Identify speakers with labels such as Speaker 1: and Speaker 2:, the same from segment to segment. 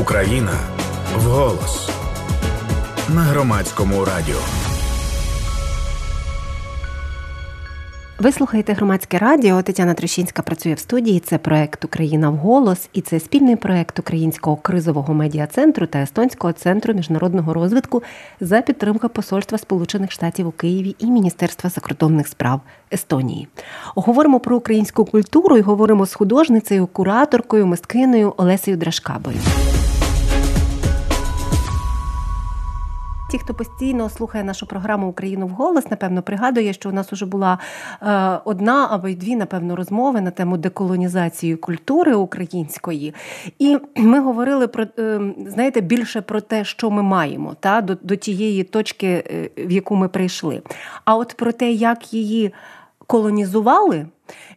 Speaker 1: Україна вголос на громадському радіо.
Speaker 2: Ви слухаєте громадське радіо. Тетяна Трещинська працює в студії. Це проект Україна вголос і це спільний проект Українського кризового медіа-центру та Естонського центру міжнародного розвитку за підтримки Посольства Сполучених Штатів у Києві і Міністерства закордонних справ Естонії. Говоримо про українську культуру і говоримо з художницею, кураторкою, мисткиною Олесею Драшкабою. Ті, хто постійно слухає нашу програму Україну в голос, напевно, пригадує, що у нас вже була е, одна або й дві, напевно, розмови на тему деколонізації культури української. І ми говорили про е, знаєте, більше про те, що ми маємо, та до, до тієї точки, е, в яку ми прийшли. А от про те, як її колонізували.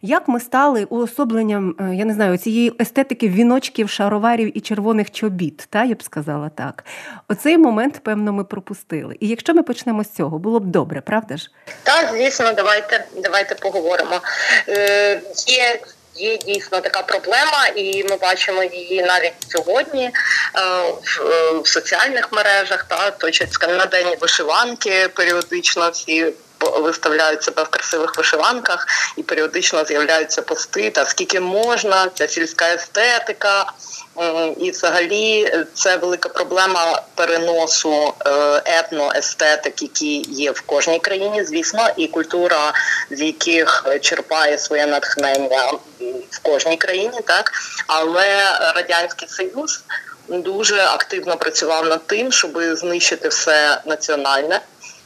Speaker 2: Як ми стали уособленням, е, я не знаю, цієї естетики віночків, шароварів і червоних чобіт, та я б сказала так. Оцей момент, певно, ми пропустили. І якщо ми почнемо з цього, було б добре, правда ж?
Speaker 3: Так, звісно, давайте давайте поговоримо. Е, Є Є дійсно така проблема, і ми бачимо її навіть сьогодні е, в, е, в соціальних мережах. Та точаться на день вишиванки періодично всі виставляють себе в красивих вишиванках і періодично з'являються пости. Та скільки можна, ця сільська естетика. І, взагалі, це велика проблема переносу е, етноестетик, які є в кожній країні, звісно, і культура, з яких черпає своє натхнення в кожній країні, так але радянський союз дуже активно працював над тим, щоб знищити все національне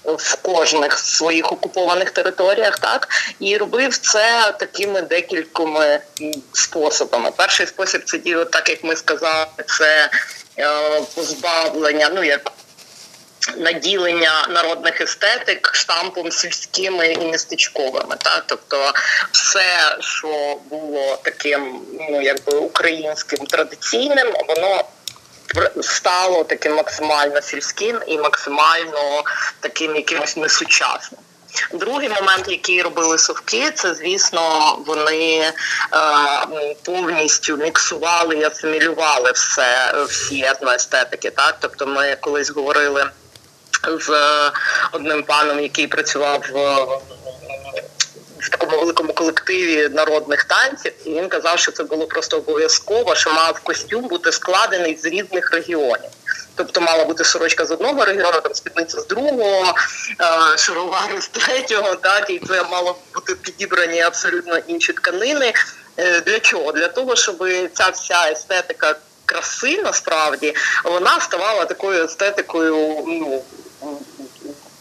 Speaker 3: в кожних своїх окупованих територіях, так і робив це такими декількома способами. Перший спосіб це діло, так як ми сказали, це е, позбавлення, ну як. Наділення народних естетик штампом сільськими і містечковими, та тобто все, що було таким, ну якби українським традиційним, воно стало таким максимально сільським і максимально таким якимось несучасним. Другий момент, який робили совки, це звісно вони е, повністю міксували і асимілювали все всі етноестетики. Так, тобто, ми колись говорили з одним паном, який працював в в такому великому колективі народних танців, і він казав, що це було просто обов'язково, що мав костюм бути складений з різних регіонів. Тобто мала бути сорочка з одного регіону, там спідниця з другого, шаровари з третього, так і це мало бути підібрані абсолютно інші тканини. Е, для чого? Для того, щоб ця вся естетика краси насправді вона ставала такою естетикою, ну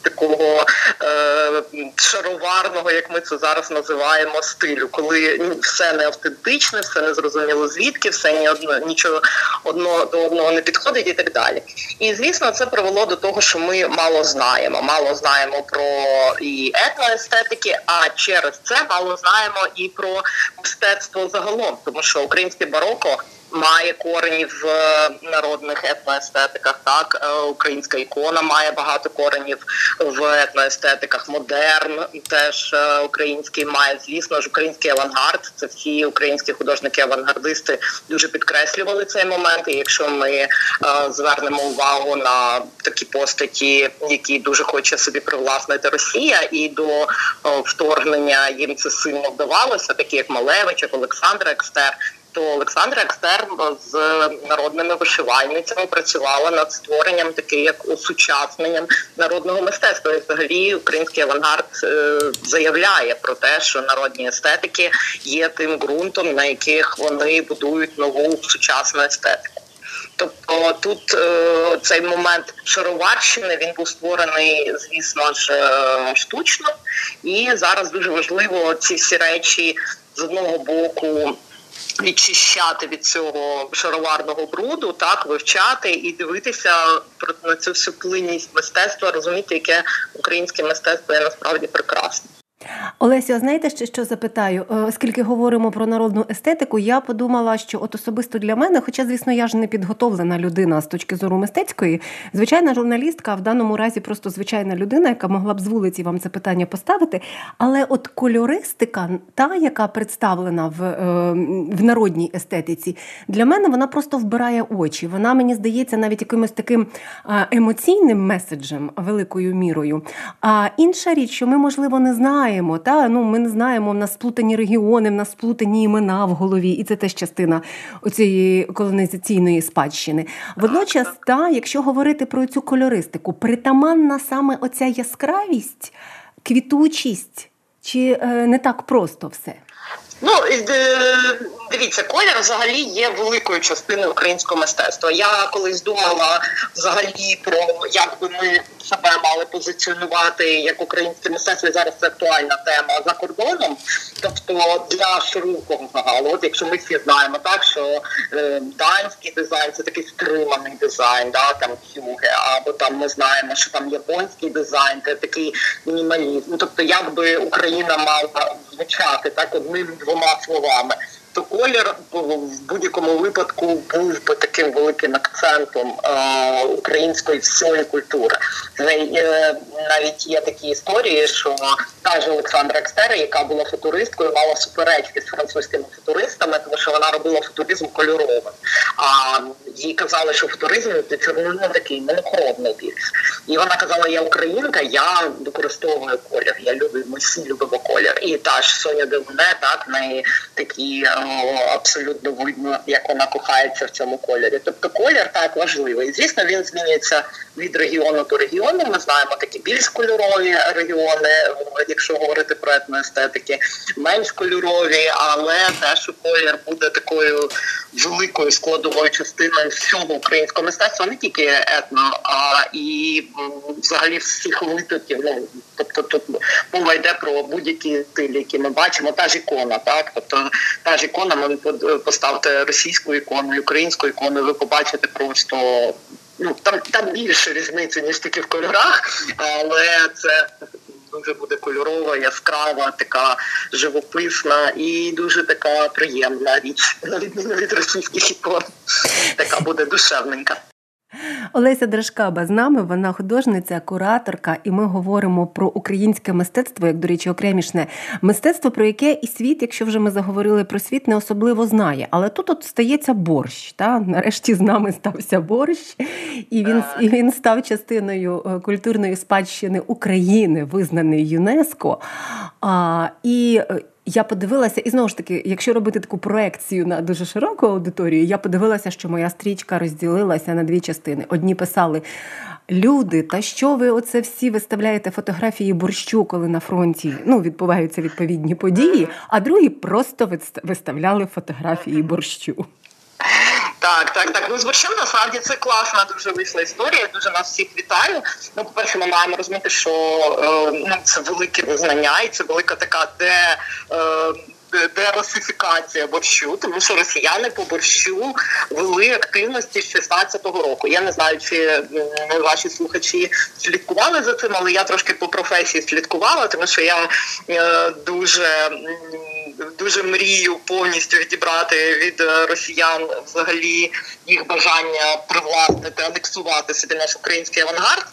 Speaker 3: такого е, шароварного, як ми це зараз називаємо, стилю, коли все не автентичне, все не зрозуміло звідки, все ні одно нічого одного до одного не підходить і так далі. І звісно, це привело до того, що ми мало знаємо. Мало знаємо про і етноестетики, а через це мало знаємо і про мистецтво загалом, тому що українське бароко має корені в е, народних етноестетиках. Так, е, українська ікона має багато коренів в етноестетиках. Модерн теж е, український має, звісно ж, український авангард. Це всі українські художники-авангардисти дуже підкреслювали цей момент. І якщо ми звернемо увагу на такі постаті, які дуже хоче собі привласнити Росія, і до вторгнення їм це сильно вдавалося, такі як Малевич, як Олександра Екстер, то Олександра Екстер з народними вишивальницями працювала над створенням таке, як осучасненням народного мистецтва. І Взагалі, український авангард е, заявляє про те, що народні естетики є тим ґрунтом, на яких вони будують нову сучасну естетику. Тобто тут е, цей момент шароварщини він був створений, звісно ж, е, штучно, і зараз дуже важливо ці всі речі з одного боку відчищати від цього шароварного бруду, так вивчати і дивитися на цю всю плинність мистецтва, розуміти, яке українське мистецтво є насправді прекрасне.
Speaker 2: Олесю, знаєте ще що запитаю? Е, оскільки говоримо про народну естетику, я подумала, що от особисто для мене, хоча, звісно, я ж не підготовлена людина з точки зору мистецької, звичайна журналістка, а в даному разі просто звичайна людина, яка могла б з вулиці вам це питання поставити. Але от кольористика, та, яка представлена в, е, в народній естетиці, для мене вона просто вбирає очі. Вона мені здається навіть якимось таким емоційним меседжем великою мірою. А інша річ, що ми, можливо, не знаємо. Та? Ну, Ми не знаємо, в нас сплутані регіони, в нас сплутані імена в голові, і це теж частина цієї колонізаційної спадщини. Водночас, та, якщо говорити про цю кольористику, притаманна саме оця яскравість, квітучість, чи е, не так просто все?
Speaker 3: Ну дивіться, колір взагалі є великою частиною українського мистецтва. Я колись думала взагалі про як би ми себе мали позиціонувати як українське мистецтво. Зараз це актуальна тема за кордоном. Тобто для широкого загалу, от якщо ми всі знаємо, так що е, данський дизайн це такий стриманий дизайн, да там цюги, або там ми знаємо, що там японський дизайн, це такий мінімалізм. Тобто, як би Україна мала звучати так одним Vamos lá, vamos lá. То колір в будь-якому випадку був би таким великим акцентом е, української всієї культури. Е, навіть є такі історії, що та ж Олександра Екстера, яка була футуристкою, мала суперечки з французькими футуристами, тому що вона робила футуризм кольоровим. А їй казали, що футуризм це не такий монохромний більш. І вона казала: Я українка, я використовую колір. Я люблю, ми всі любимо колір. І та ж Соня Девуне, так в неї такі абсолютно видно, як вона кохається в цьому кольорі. Тобто колір так важливий. Звісно, він змінюється від регіону до регіону. Ми знаємо такі більш кольорові регіони, якщо говорити про етноестетики, менш кольорові, але теж колір буде такою великою складовою частиною всього українського мистецтва, не тільки етно, а і взагалі всіх витоків. Ну тобто тут мова йде про будь-які стилі, які ми бачимо. Та ж ікона, так тобто та ж ікона, ви поставте російську ікону, українську ікону, ви побачите просто. Ну там там більше різниці ніж тільки в кольорах, але це дуже буде кольорова, яскрава, така живописна і дуже така приємна річ на відміну від російських ікон. Така буде душевненька.
Speaker 2: Олеся Драшкаба з нами, вона художниця, кураторка, і ми говоримо про українське мистецтво, як, до речі, окремішне мистецтво, про яке і світ, якщо вже ми заговорили про світ, не особливо знає. Але тут от стається борщ. Та? Нарешті з нами стався борщ, і він і він став частиною е, культурної спадщини України, визнаний ЮНЕСКО. А, І е, я подивилася, і знову ж таки, якщо робити таку проекцію на дуже широку аудиторію, я подивилася, що моя стрічка розділилася на дві частини. Одні писали: Люди, та що ви оце всі виставляєте фотографії борщу, коли на фронті ну, відбуваються відповідні події, а другі просто виставляли фотографії борщу.
Speaker 3: Так, так, так. Ну, звичайно, насправді це класна дуже вийшла історія. Дуже нас всіх вітаю. Ну, по-перше, ми маємо розуміти, що е, ну, це велике визнання, і це велика така де. Е, деросифікація борщу, тому що росіяни по борщу вели активності з 16-го року. Я не знаю, чи ваші слухачі слідкували за цим, але я трошки по професії слідкувала, тому що я е, дуже дуже мрію повністю відібрати від е, росіян взагалі їх бажання привласнити, анексувати собі наш український авангард.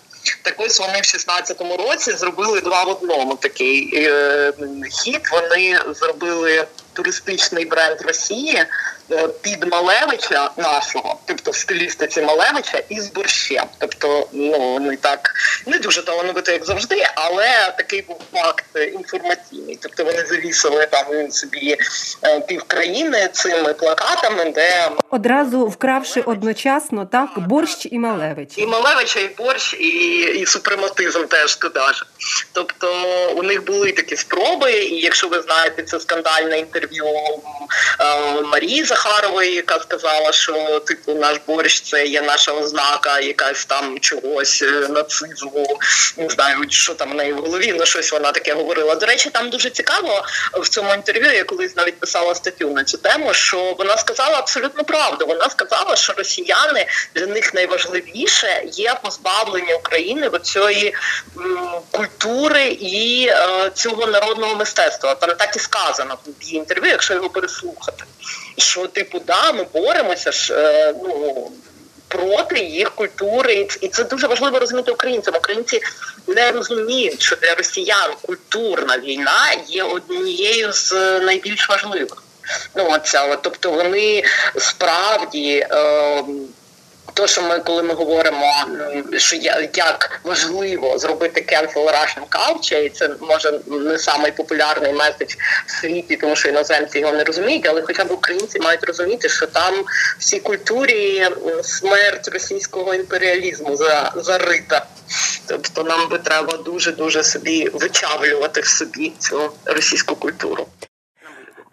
Speaker 3: Так ось вони в 16-му році зробили два в одному такий е, хід. Вони зробили туристичний бренд Росії Е, під Малевича нашого, тобто в стилістиці Малевича, і з борщем. Тобто, ну не так не дуже талановито, як завжди, але такий був факт інформаційний. Тобто вони завісили там собі е, півкраїни цими плакатами, де
Speaker 2: одразу вкравши одночасно так борщ і Малевич.
Speaker 3: І Малевича, і борщ, і і супрематизм теж туди ж. Тобто у них були такі спроби, і якщо ви знаєте це скандальне інтерв'ю інтерв'ю Марії Захарової, яка сказала, що типу наш борщ це є наша ознака, якась там чогось нацизму. Не знаю, що там в неї в голові, але щось вона таке говорила. До речі, там дуже цікаво в цьому інтерв'ю. Я колись навіть писала статтю на цю тему, що вона сказала абсолютно правду. Вона сказала, що росіяни для них найважливіше є позбавлення України в цієї культури і е, цього народного мистецтва. Там так і сказано в інтерв'ю, якщо його переслухати. Що типу, да, ми боремося ж е, ну. Проти їх культури, і це дуже важливо розуміти українцям. Українці не розуміють, що для росіян культурна війна є однією з найбільш важливих. Ну оця, тобто вони справді. Е, то, що ми, коли ми говоримо, що як важливо зробити cancel Russian culture, і це може не самий популярний меседж в світі, тому що іноземці його не розуміють, але хоча б українці мають розуміти, що там в цій культурі смерть російського імперіалізму зарита. Тобто нам би треба дуже дуже собі вичавлювати в собі цю російську культуру.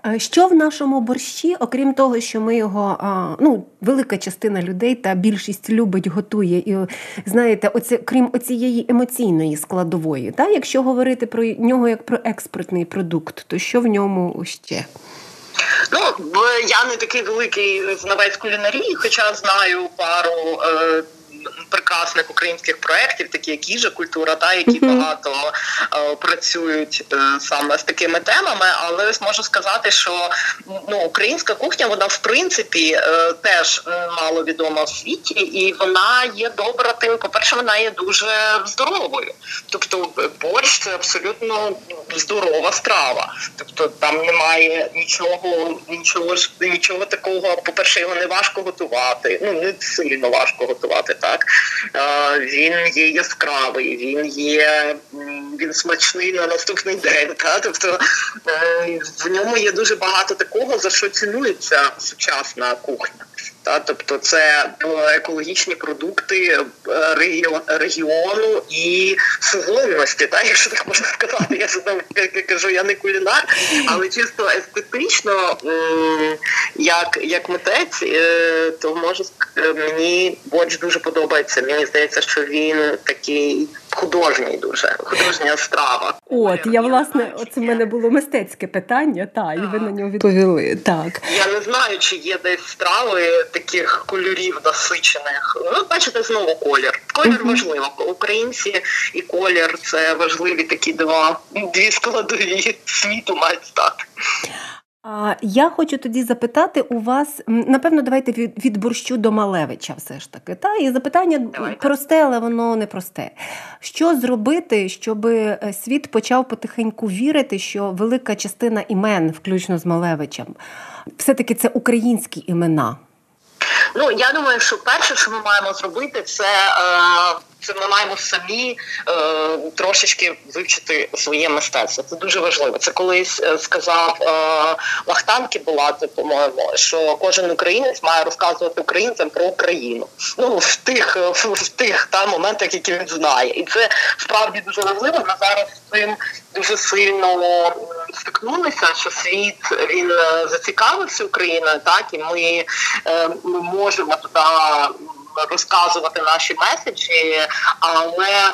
Speaker 2: Е, що в нашому борщі, окрім того, що ми його ну, велика частина людей та більшість любить, готує, і знаєте, оце крім оцієї емоційної складової, та якщо говорити про нього як про експортний продукт, то що в ньому ще?
Speaker 3: Ну я не такий великий знавець кулінарії, хоча знаю пару. Е, прекрасних українських проєктів, такі як їжа культура, та які багато е, працюють е, саме з такими темами. Але ось можу сказати, що ну українська кухня, вона в принципі е, теж мало відома в світі, і вона є добра. Тим, по перше, вона є дуже здоровою. Тобто, борщ це абсолютно здорова страва. Тобто там немає нічого, нічого нічого такого. По перше, його не важко готувати. Ну не сильно важко готувати так. Він є яскравий, він є він смачний на наступний день. Та? Тобто е, в ньому є дуже багато такого, за що цінується сучасна кухня. Та тобто це ну, екологічні продукти е, регіону і сезонності, та якщо так можна сказати, я знову кажу, я не кулінар, але чисто естетично, як як митець, е, то можу мені борщ дуже подобається. Мені здається, що він такий художній, дуже художня страва.
Speaker 2: От я власне, оце в мене було мистецьке питання, та і ви на нього відповіли. Так
Speaker 3: я не знаю, чи є десь страви таких кольорів насичених. Ну, бачите, знову колір. Колір uh-huh. важливо. Українці і колір це важливі такі два дві складові світу мають стати.
Speaker 2: Я хочу тоді запитати у вас, напевно, давайте від, від борщу до Малевича, все ж таки. Та? І запитання давайте. просте, але воно не просте. Що зробити, щоб е, світ почав потихеньку вірити, що велика частина імен, включно з Малевичем, все-таки це українські імена?
Speaker 3: Ну я думаю, що перше, що ми маємо зробити, це е, це ми маємо самі е, трошечки вивчити своє мистецтво. Це дуже важливо. Це колись е, сказав е, Лахтанки Булати, по-моєму, що кожен українець має розказувати українцям про Україну. Ну в тих в, в тих та моментах, які він знає, і це справді дуже важливо. На зараз з цим дуже сильно стикнулися, що світ він е, зацікавився Україною, так і ми, е, ми можемо туди розказувати наші меседжі, але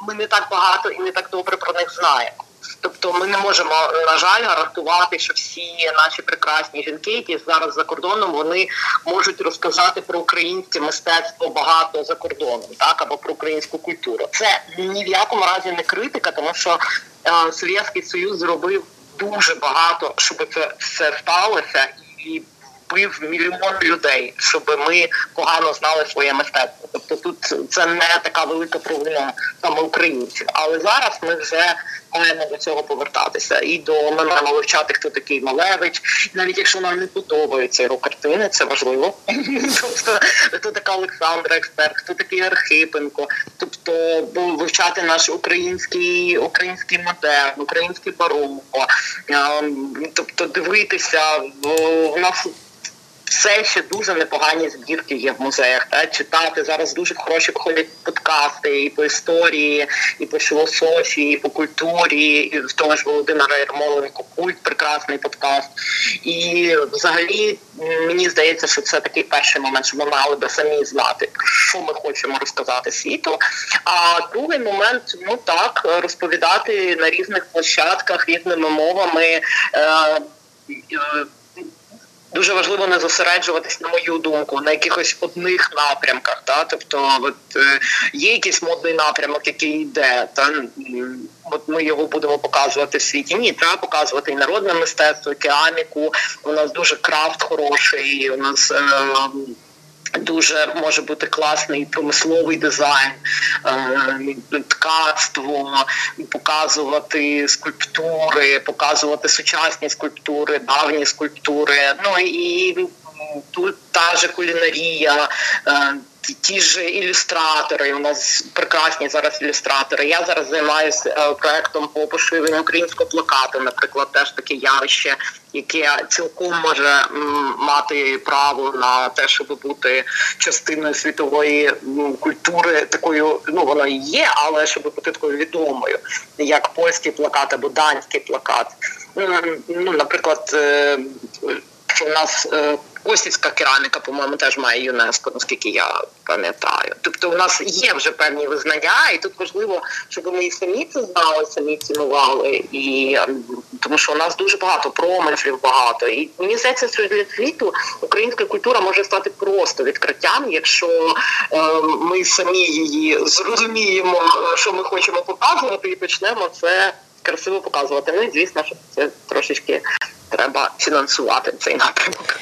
Speaker 3: ми не так багато і не так добре про них знаємо. Тобто ми не можемо, на жаль, гарантувати, що всі наші прекрасні жінки, які зараз за кордоном, вони можуть розказати про українське мистецтво багато за кордоном, так або про українську культуру. Це ні в якому разі не критика, тому що е, Совєтський Союз зробив дуже багато, щоб це все сталося і вбив мільйон людей, щоб ми погано знали своє мистецтво. Тобто тут це не така велика проблема саме українців. Але зараз ми вже маємо до цього повертатися. І до ми маємо вивчати, хто такий Малевич, навіть якщо нам не подобаються його картини, це важливо. Тобто хто така Олександра Експерт, хто такий Архипенко, тобто вивчати наш український український модерн, український бароко, тобто дивитися в нас все ще дуже непогані збірки є в музеях. Та читати зараз дуже хороші ходять подкасти і по історії, і по філософії, і по культурі, і в того ж Володимира Ярмоленко культ прекрасний подкаст. І взагалі мені здається, що це такий перший момент, що ми мали би самі знати, що ми хочемо розказати світу. А другий момент, ну так, розповідати на різних площадках різними мовами. Е, е, Дуже важливо не зосереджуватись, на мою думку, на якихось одних напрямках. Та тобто, от е, є якийсь модний напрямок, який йде, та от ми його будемо показувати в світі. Ні, треба показувати і народне мистецтво, і кераміку. У нас дуже крафт хороший. У нас е, Дуже може бути класний промисловий дизайн, е, ткацтво, показувати скульптури, показувати сучасні скульптури, давні скульптури. Ну і тут та же кулінарія, е, ті ж ілюстратори. У нас прекрасні зараз ілюстратори. Я зараз займаюся е, проектом по поширенню українського плакату, наприклад, теж таке явище, яке цілком може мати право на те, щоб бути частиною світової культури, такою ну воно є, але щоб бути такою відомою, як польський плакат або данський плакат. Ну, наприклад, е, у нас е, Осівська кераміка, по-моєму, теж має ЮНЕСКО, наскільки я пам'ятаю. Тобто, у нас є вже певні визнання, і тут важливо, щоб ми і самі це знали, самі цінували, і ем, тому що у нас дуже багато промислів, багато. І мені здається, що для світу українська культура може стати просто відкриттям, якщо е, ми самі її зрозуміємо, що ми хочемо показувати, і почнемо це красиво показувати. Ну і звісно, що це трошечки треба фінансувати цей напрямок.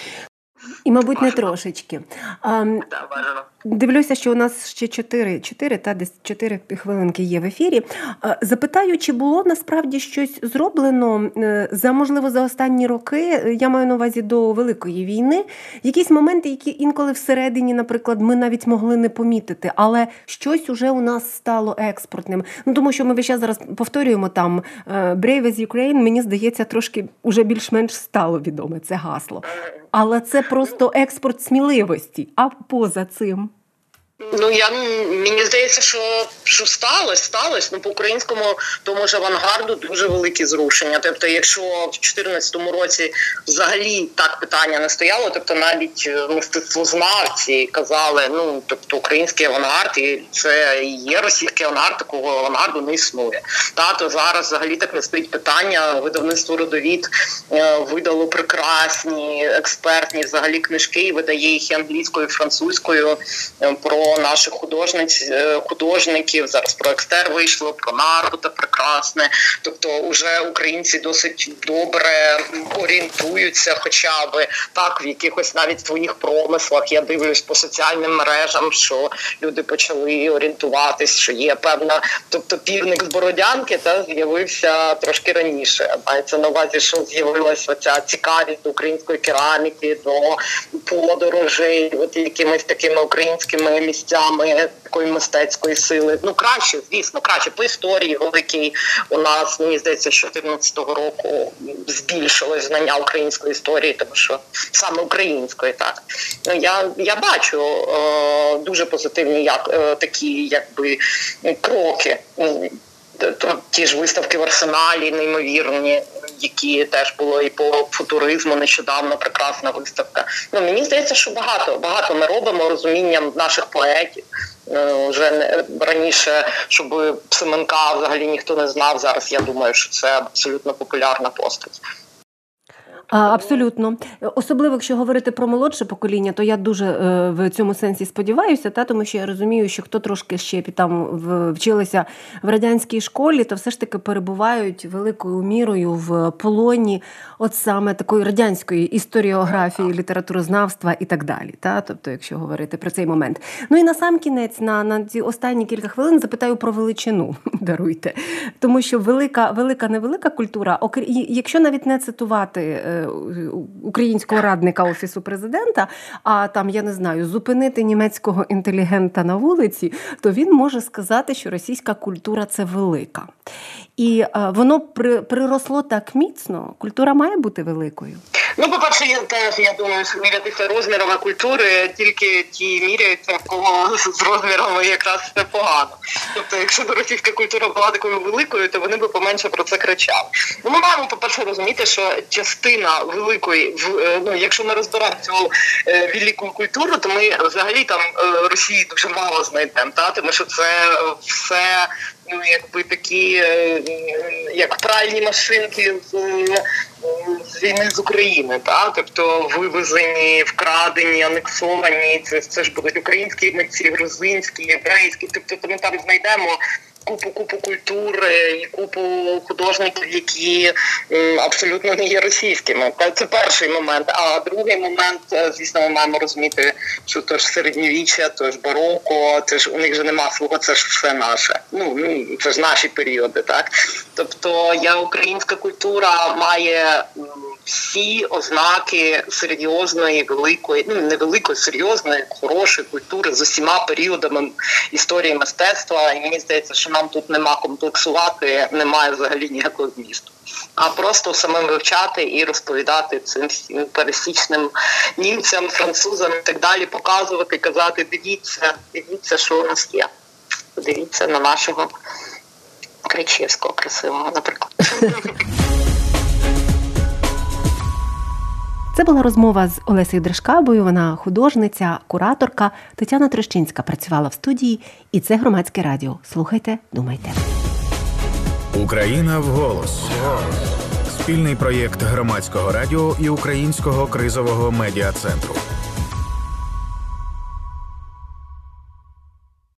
Speaker 2: І, мабуть, не трошечки. А, Дивлюся, що у нас ще 4, 4 та десь 4 хвилинки є в ефірі. Запитаю, чи було насправді щось зроблено е, за можливо за останні роки? Я маю на увазі до великої війни. Якісь моменти, які інколи всередині, наприклад, ми навіть могли не помітити, але щось уже у нас стало експортним. Ну тому що ми весь час зараз повторюємо там е, Brave as Ukraine, мені здається, трошки уже більш-менш стало відоме це гасло. Але це просто експорт сміливості. А поза цим.
Speaker 3: Ну я мені здається, що що сталося, сталося. Ну по українському тому ж авангарду дуже великі зрушення. Тобто, якщо в 2014 році взагалі так питання не стояло, тобто навіть е, мистецтвознавці казали, ну тобто український авангард і це є російський авангард, такого авангарду не існує. Та то зараз взагалі так не стоїть питання. Видавництво родовід е, видало прекрасні експертні взагалі книжки, і видає їх і англійською, і французькою е, про наших художниць, е, художників. Зараз про екстер вийшло, про народа прекрасне. Тобто, вже українці досить добре орієнтуються, хоча б так в якихось навіть своїх промислах. Я дивлюсь по соціальним мережам, що люди почали орієнтуватись, що є певна, тобто півник з Бородянки та з'явився трошки раніше. Мається на увазі, що з'явилася ця цікавість до української кераміки, до подорожей, от якимись такими українськими місцями місцями такої мистецької сили. Ну краще, звісно, краще по історії великій у нас мені здається, що 14-го року збільшилось знання української історії, тому що саме української, так ну я я бачу е, дуже позитивні, як е, такі, якби кроки. Ті ж виставки в арсеналі, неймовірні, які теж було і по футуризму нещодавно прекрасна виставка. Ну мені здається, що багато багато ми робимо розумінням наших поетів. Е, вже не раніше, щоб Семенка взагалі ніхто не знав. Зараз я думаю, що це абсолютно популярна постать.
Speaker 2: Абсолютно, особливо, якщо говорити про молодше покоління, то я дуже е, в цьому сенсі сподіваюся, та тому що я розумію, що хто трошки ще там вчилися в радянській школі, то все ж таки перебувають великою мірою в полоні, от саме такої радянської історіографії, літературознавства і так далі. Та? Тобто, якщо говорити про цей момент. Ну і на сам кінець, на на ці останні кілька хвилин, запитаю про величину. Даруйте, тому що велика, велика, невелика культура, якщо навіть не цитувати. Е, українського радника офісу президента, а там я не знаю, зупинити німецького інтелігента на вулиці, то він може сказати, що російська культура це велика. І воно при, приросло так міцно. Культура має бути великою.
Speaker 3: Ну, по-перше, я теж я думаю, що мірятися розмірами культури, тільки ті міряються, в кого з розмірами якраз все погано. Тобто, якщо б російська культура була такою великою, то вони б поменше про це кричали. Ну, ми маємо, по-перше, розуміти, що частина великої, е, ну якщо ми розберемо цю е, велику культуру, то ми взагалі там е, Росії дуже мало знайдемо, та тому що це все ну якби такі, е, як пральні машинки з, з війни з України, та тобто вивезені, вкрадені, анексовані. Це це ж будуть українські митці, грузинські, єврейські. Тобто ми там знайдемо купу купу культури і купу художників, які абсолютно не є російськими. Це перший момент. А другий момент, е, звісно, ми маємо розуміти, що то ж середньовіччя, то ж бароко, це ж у них же нема свого, це ж все наше. Ну ну це ж наші періоди, так тобто я українська культура має всі ознаки серйозної, великої, ну не великої, серйозної, хорошої культури з усіма періодами історії мистецтва. І мені здається, що нам тут нема комплексувати, немає взагалі ніякого змісту. А просто самим вивчати і розповідати цим всім пересічним німцям, французам і так далі, показувати, казати, дивіться, дивіться, що у нас є. Подивіться на нашого Кричевського красивого, наприклад.
Speaker 2: Це була розмова з Олесею Дрешкабою. Вона художниця, кураторка. Тетяна Трещинська працювала в студії, і це громадське радіо. Слухайте, думайте.
Speaker 1: Україна в голос. Спільний проєкт громадського радіо і українського кризового медіа центру.